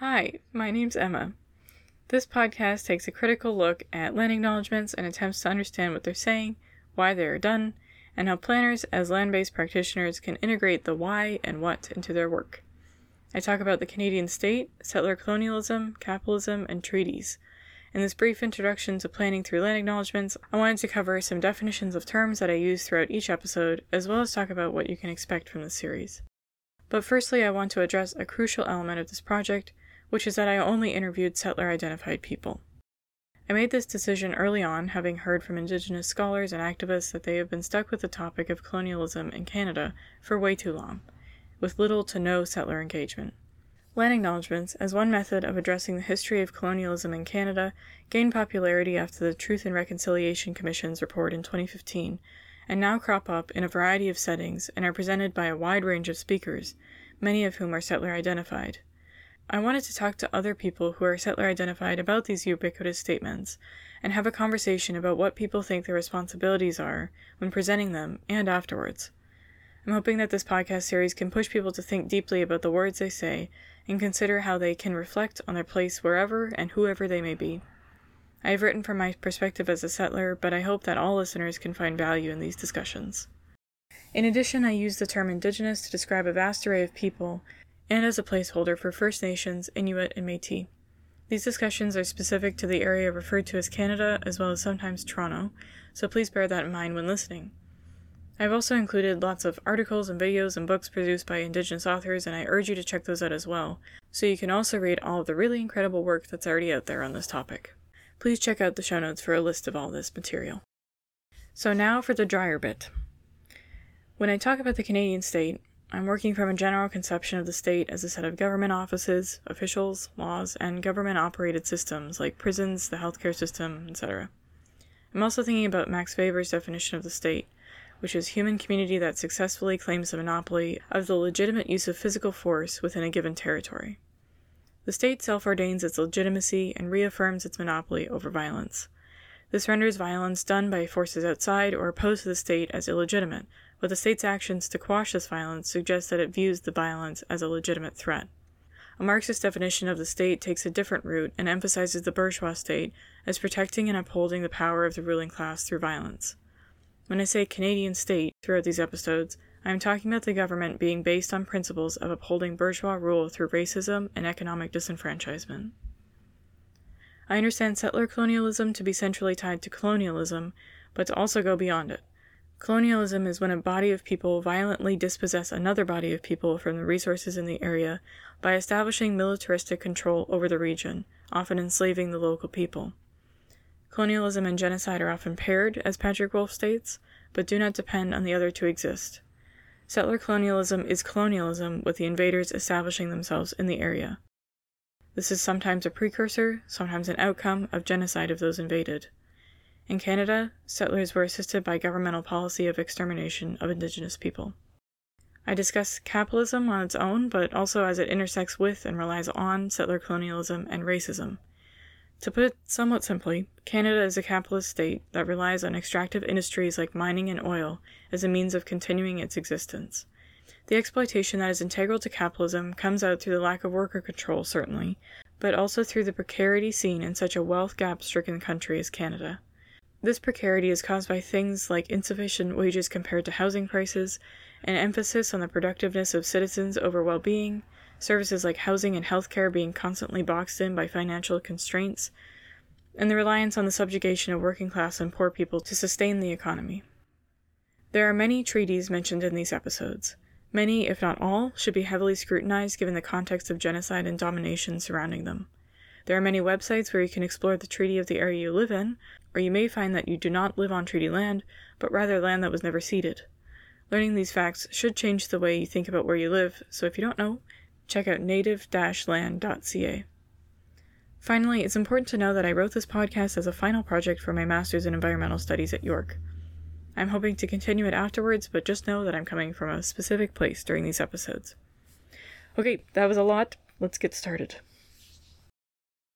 Hi, my name's Emma. This podcast takes a critical look at land acknowledgements and attempts to understand what they're saying, why they are done, and how planners, as land based practitioners, can integrate the why and what into their work. I talk about the Canadian state, settler colonialism, capitalism, and treaties. In this brief introduction to planning through land acknowledgements, I wanted to cover some definitions of terms that I use throughout each episode, as well as talk about what you can expect from the series. But firstly, I want to address a crucial element of this project, which is that I only interviewed settler identified people. I made this decision early on, having heard from Indigenous scholars and activists that they have been stuck with the topic of colonialism in Canada for way too long, with little to no settler engagement. Land acknowledgements, as one method of addressing the history of colonialism in Canada, gained popularity after the Truth and Reconciliation Commission's report in 2015, and now crop up in a variety of settings and are presented by a wide range of speakers, many of whom are settler identified. I wanted to talk to other people who are settler identified about these ubiquitous statements and have a conversation about what people think their responsibilities are when presenting them and afterwards. I'm hoping that this podcast series can push people to think deeply about the words they say and consider how they can reflect on their place wherever and whoever they may be. I have written from my perspective as a settler, but I hope that all listeners can find value in these discussions. In addition, I use the term Indigenous to describe a vast array of people and as a placeholder for First Nations, Inuit, and Metis. These discussions are specific to the area referred to as Canada as well as sometimes Toronto, so please bear that in mind when listening. I've also included lots of articles and videos and books produced by Indigenous authors, and I urge you to check those out as well, so you can also read all of the really incredible work that's already out there on this topic. Please check out the show notes for a list of all this material. So, now for the drier bit. When I talk about the Canadian state, I'm working from a general conception of the state as a set of government offices, officials, laws, and government operated systems like prisons, the healthcare system, etc. I'm also thinking about Max Weber's definition of the state, which is human community that successfully claims the monopoly of the legitimate use of physical force within a given territory. The state self ordains its legitimacy and reaffirms its monopoly over violence. This renders violence done by forces outside or opposed to the state as illegitimate, but the state's actions to quash this violence suggest that it views the violence as a legitimate threat. A Marxist definition of the state takes a different route and emphasizes the bourgeois state as protecting and upholding the power of the ruling class through violence. When I say Canadian state throughout these episodes, I am talking about the government being based on principles of upholding bourgeois rule through racism and economic disenfranchisement. I understand settler colonialism to be centrally tied to colonialism, but to also go beyond it. Colonialism is when a body of people violently dispossess another body of people from the resources in the area by establishing militaristic control over the region, often enslaving the local people. Colonialism and genocide are often paired, as Patrick Wolfe states, but do not depend on the other to exist. Settler colonialism is colonialism with the invaders establishing themselves in the area. This is sometimes a precursor, sometimes an outcome of genocide of those invaded. In Canada, settlers were assisted by governmental policy of extermination of Indigenous people. I discuss capitalism on its own, but also as it intersects with and relies on settler colonialism and racism. To put it somewhat simply, Canada is a capitalist state that relies on extractive industries like mining and oil as a means of continuing its existence. The exploitation that is integral to capitalism comes out through the lack of worker control, certainly, but also through the precarity seen in such a wealth gap stricken country as Canada. This precarity is caused by things like insufficient wages compared to housing prices, an emphasis on the productiveness of citizens over well being, services like housing and healthcare being constantly boxed in by financial constraints, and the reliance on the subjugation of working class and poor people to sustain the economy. There are many treaties mentioned in these episodes. Many, if not all, should be heavily scrutinized given the context of genocide and domination surrounding them. There are many websites where you can explore the treaty of the area you live in, or you may find that you do not live on treaty land, but rather land that was never ceded. Learning these facts should change the way you think about where you live, so if you don't know, check out native-land.ca. Finally, it's important to know that I wrote this podcast as a final project for my Master's in Environmental Studies at York. I'm hoping to continue it afterwards, but just know that I'm coming from a specific place during these episodes. Okay, that was a lot. Let's get started.